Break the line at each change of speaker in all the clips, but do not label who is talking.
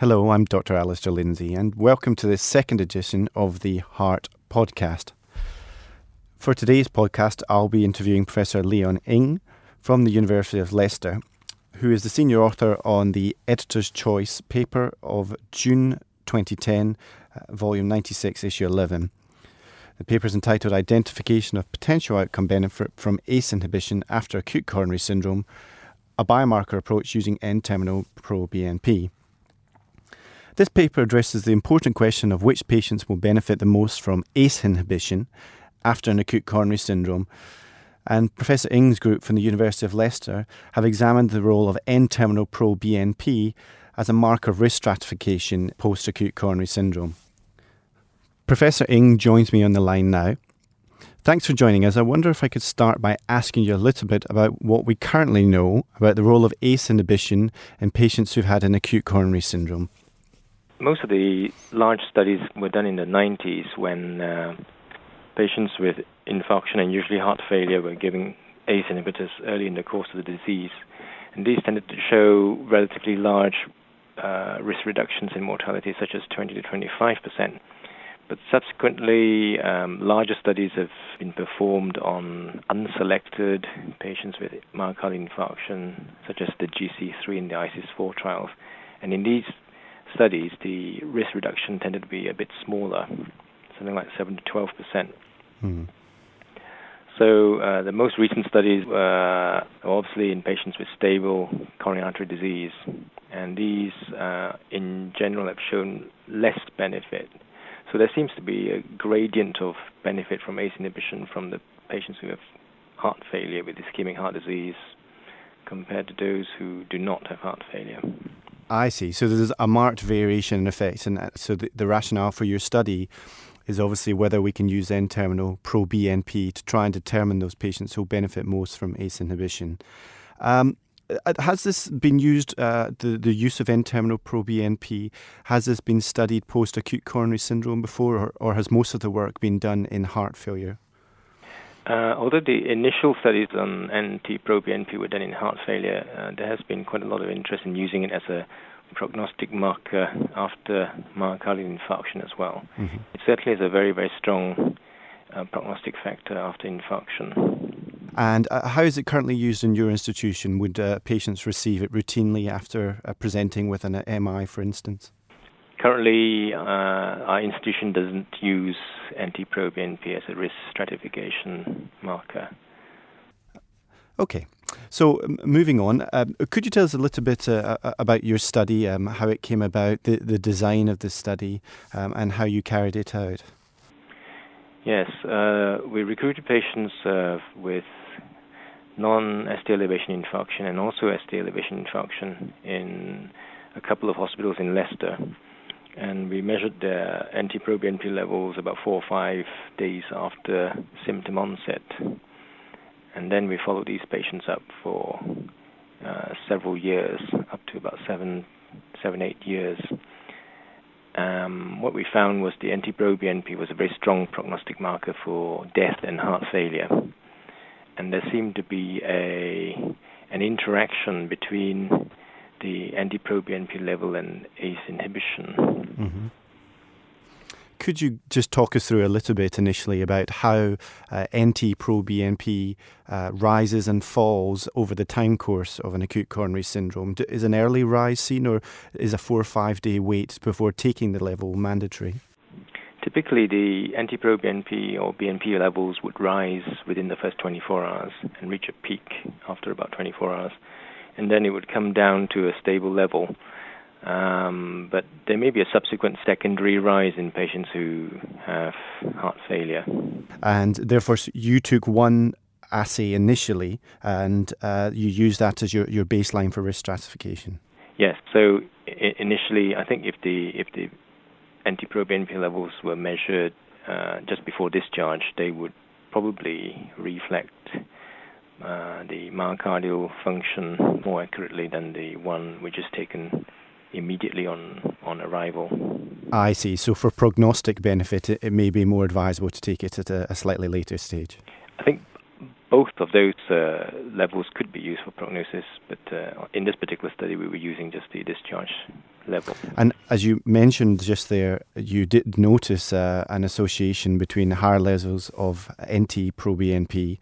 Hello, I'm Dr. Alistair Lindsay, and welcome to the second edition of the Heart Podcast. For today's podcast, I'll be interviewing Professor Leon Ng from the University of Leicester, who is the senior author on the Editor's Choice paper of June 2010, uh, volume 96, issue 11. The paper is entitled Identification of Potential Outcome Benefit from ACE Inhibition After Acute Coronary Syndrome, a biomarker approach using N terminal proBNP. This paper addresses the important question of which patients will benefit the most from ACE inhibition after an acute coronary syndrome. And Professor Ng's group from the University of Leicester have examined the role of N terminal proBNP as a marker of risk stratification post acute coronary syndrome. Professor Ng joins me on the line now. Thanks for joining us. I wonder if I could start by asking you a little bit about what we currently know about the role of ACE inhibition in patients who've had an acute coronary syndrome
most of the large studies were done in the 90s when uh, patients with infarction and usually heart failure were given ACE inhibitors early in the course of the disease. And these tended to show relatively large uh, risk reductions in mortality, such as 20 to 25 percent. But subsequently, um, larger studies have been performed on unselected patients with myocardial infarction, such as the GISSI-3 and the ISIS-4 trials. And in these studies, the risk reduction tended to be a bit smaller, something like 7 to 12 percent. Mm-hmm. So uh, the most recent studies were obviously in patients with stable coronary artery disease, and these, uh, in general, have shown less benefit. So there seems to be a gradient of benefit from ACE inhibition from the patients who have heart failure with ischemic heart disease compared to those who do not have heart failure.
I see. So there's a marked variation in effects, and uh, so the, the rationale for your study is obviously whether we can use N-terminal pro-BNP to try and determine those patients who benefit most from ACE inhibition. Um, uh, has this been used, uh, the, the use of N-terminal pro-BNP, has this been studied post-acute coronary syndrome before, or, or has most of the work been done in heart failure?
Uh, although the initial studies on NT-proBNP were done in heart failure, uh, there has been quite a lot of interest in using it as a prognostic marker after myocardial infarction as well. Mm-hmm. It certainly is a very, very strong uh, prognostic factor after infarction.
And uh, how is it currently used in your institution? Would uh, patients receive it routinely after uh, presenting with an MI, for instance?
Currently, uh, our institution doesn't use NT-proBNP as a risk stratification marker.
Okay. So, moving on, um, could you tell us a little bit uh, about your study, um, how it came about, the, the design of the study, um, and how you carried it out?
Yes, uh, we recruited patients uh, with non ST elevation infarction and also ST elevation infarction in a couple of hospitals in Leicester and we measured their NT-proBNP levels about four or five days after symptom onset. And then we followed these patients up for uh, several years, up to about seven, seven, eight years. Um, what we found was the NT-proBNP was a very strong prognostic marker for death and heart failure, and there seemed to be a an interaction between the NT-proBNP level and ACE inhibition. Mm-hmm.
Could you just talk us through a little bit initially about how uh, NT-proBNP uh, rises and falls over the time course of an acute coronary syndrome? Is an early rise seen, or is a four or five day wait before taking the level mandatory?
Typically, the NT-proBNP or BNP levels would rise within the first 24 hours and reach a peak after about 24 hours and then it would come down to a stable level. Um, but there may be a subsequent secondary rise in patients who have heart failure.
And therefore, you took one assay initially and uh, you used that as your, your baseline for risk stratification.
Yes. So I- initially, I think if the if the NT-proBNP levels were measured uh, just before discharge, they would probably reflect uh, the myocardial function more accurately than the one which is taken immediately on, on arrival.
I see. So, for prognostic benefit, it, it may be more advisable to take it at a, a slightly later stage.
Both of those uh, levels could be used for prognosis, but uh, in this particular study, we were using just the discharge level.
And as you mentioned just there, you did notice uh, an association between higher levels of NT-proBNP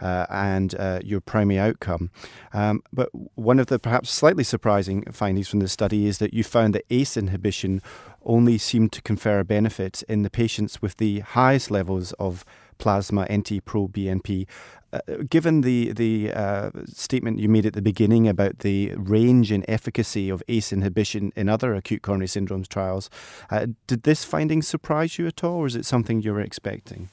uh, and uh, your primary outcome. Um, but one of the perhaps slightly surprising findings from this study is that you found that ACE inhibition only seemed to confer a benefit in the patients with the highest levels of plasma NT-proBNP. Uh, given the the uh, statement you made at the beginning about the range and efficacy of ACE inhibition in other acute coronary syndromes trials, uh, did this finding surprise you at all, or is it something you were expecting?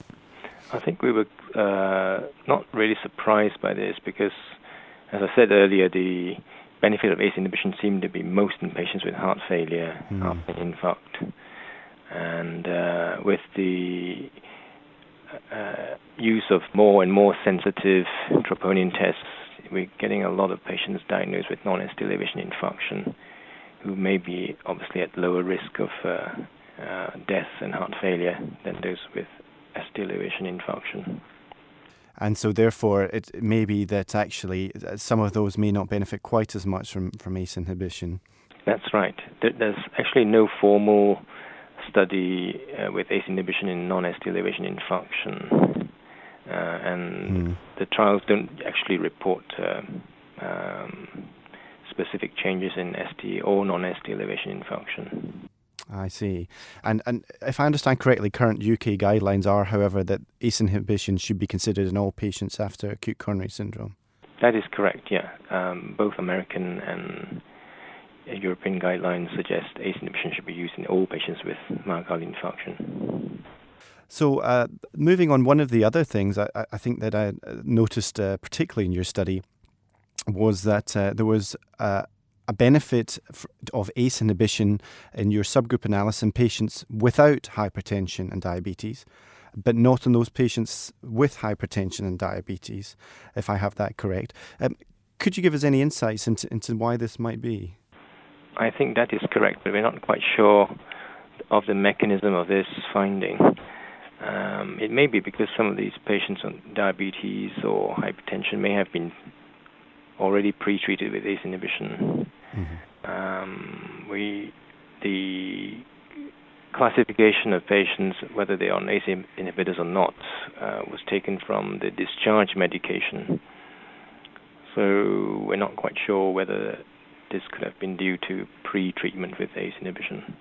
I think we were uh, not really surprised by this because, as I said earlier, the benefit of ACE inhibition seemed to be most in patients with heart failure, mm. heart infarct, and uh, with the uh, use of more and more sensitive troponin tests, we're getting a lot of patients diagnosed with non-ST elevation infarction who may be obviously at lower risk of uh, uh, death and heart failure than those with ST elevation infarction.
And so, therefore, it may be that actually uh, some of those may not benefit quite as much from, from ACE inhibition.
That's right. There's actually no formal study uh, with ACE inhibition in non-ST elevation infarction, uh, and mm. the trials don't actually report uh, um, specific changes in ST or non-ST elevation infarction.
I see. And and if I understand correctly, current UK guidelines are, however, that ACE inhibition should be considered in all patients after acute coronary syndrome.
That is correct. Yeah, um, both American and European guidelines suggest ACE inhibition should be used in all patients with myocardial infarction.
So, uh, moving on, one of the other things I, I think that I noticed, uh, particularly in your study, was that uh, there was uh, a benefit of ACE inhibition in your subgroup analysis in patients without hypertension and diabetes, but not in those patients with hypertension and diabetes, if I have that correct. Um, could you give us any insights into, into why this might be?
I think that is correct, but we're not quite sure of the mechanism of this finding. Um, it may be because some of these patients on diabetes or hypertension may have been already pre-treated with ACE inhibition. Mm-hmm. Um, we the classification of patients, whether they are on ACE inhibitors or not, uh, was taken from the discharge medication. So we're not quite sure whether this could have been due to pre-treatment with ACE inhibition.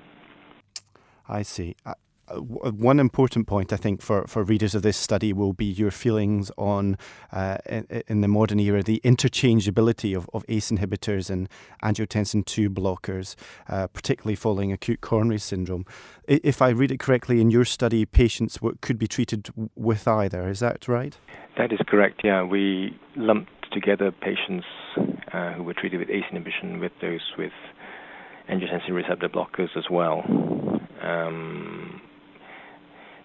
I see. Uh, uh one important point, I think, for, for readers of this study will be your feelings on, uh, in, in, the modern era, the interchangeability of, of ACE inhibitors and angiotensin II blockers, uh, particularly following acute coronary syndrome. If I read it correctly, in your study, patients could be treated with either. Is that right?
That is correct, yeah. We lumped together patients who were treated with ACE inhibition with those with angiotensin receptor blockers as well. Um,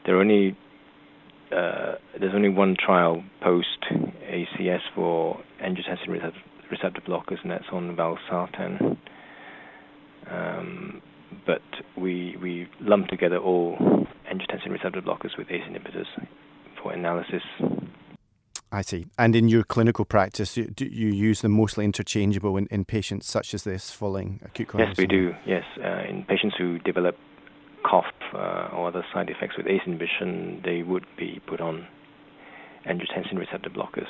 there are only uh, there's only one trial post ACS for angiotensin receptor blockers, and that's on valsartan. Um, but we we lump together all angiotensin receptor blockers with ACE inhibitors for analysis
I see. And in your clinical practice, do you use them mostly interchangeable in, in patients such as this following acute coronary
Yes, we do. Yes, uh, in patients who develop cough uh, or other side effects with ACE inhibition, they would be put on angiotensin receptor blockers.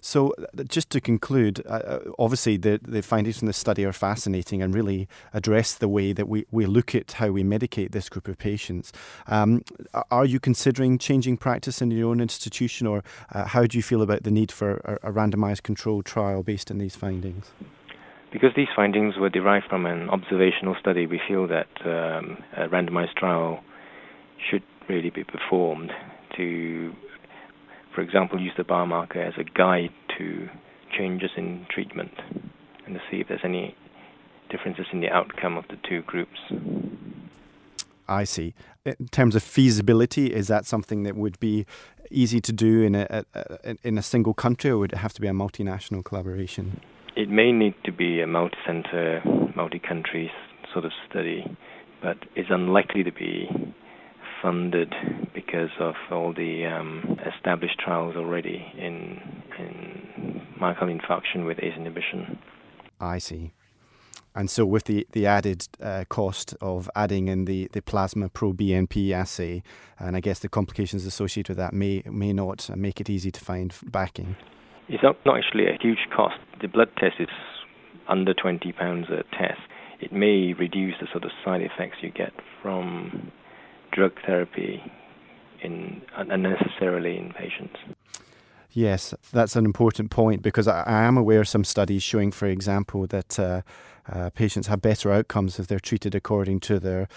So, uh, just to conclude, uh, uh, obviously the, the findings from this study are fascinating and really address the way that we, we look at how we medicate this group of patients. Um, are you considering changing practice in your own institution, or uh, how do you feel about the need for a, a randomized controlled trial based on these findings?
Because these findings were derived from an observational study, we feel that um, a randomized trial should really be performed to for example, use the biomarker as a guide to changes in treatment and to see if there's any differences in the outcome of the two groups.
I see. In terms of feasibility, is that something that would be easy to do in a, a, in a single country, or would it have to be a multinational collaboration?
It may need to be a multi-center, multi-country sort of study, but it's unlikely to be funded because of all the um, established trials already in in myocardial infarction with ACE inhibition.
I see. And so, with the, the added uh, cost of adding in the, the plasma pro BNP assay, and I guess the complications associated with that may may not make it easy to find backing.
It's not, not actually a huge cost. The blood test is under twenty pounds a test. It may reduce the sort of side effects you get from drug therapy in unnecessarily in patients.
Yes, that's an important point because I, I am aware of some studies showing, for example, that uh, uh, patients have better outcomes if they're treated according to their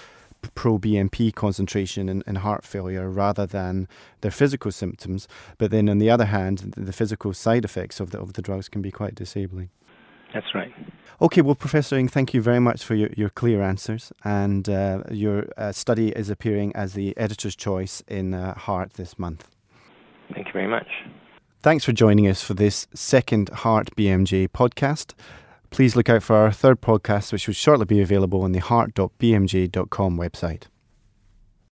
pro BNP concentration in, in, heart failure rather than their physical symptoms. But then, on the other hand, the physical side effects of the, of the drugs can be quite disabling.
That's right.
Okay, well, Professor Ng, thank you very much for your, your clear answers. And uh, your uh, study is appearing as the editor's choice in uh, Heart this month.
Thank you very much.
Thanks for joining us for this second Heart BMJ podcast. Please look out for our third podcast, which will shortly be available on the heart.bmj.com website.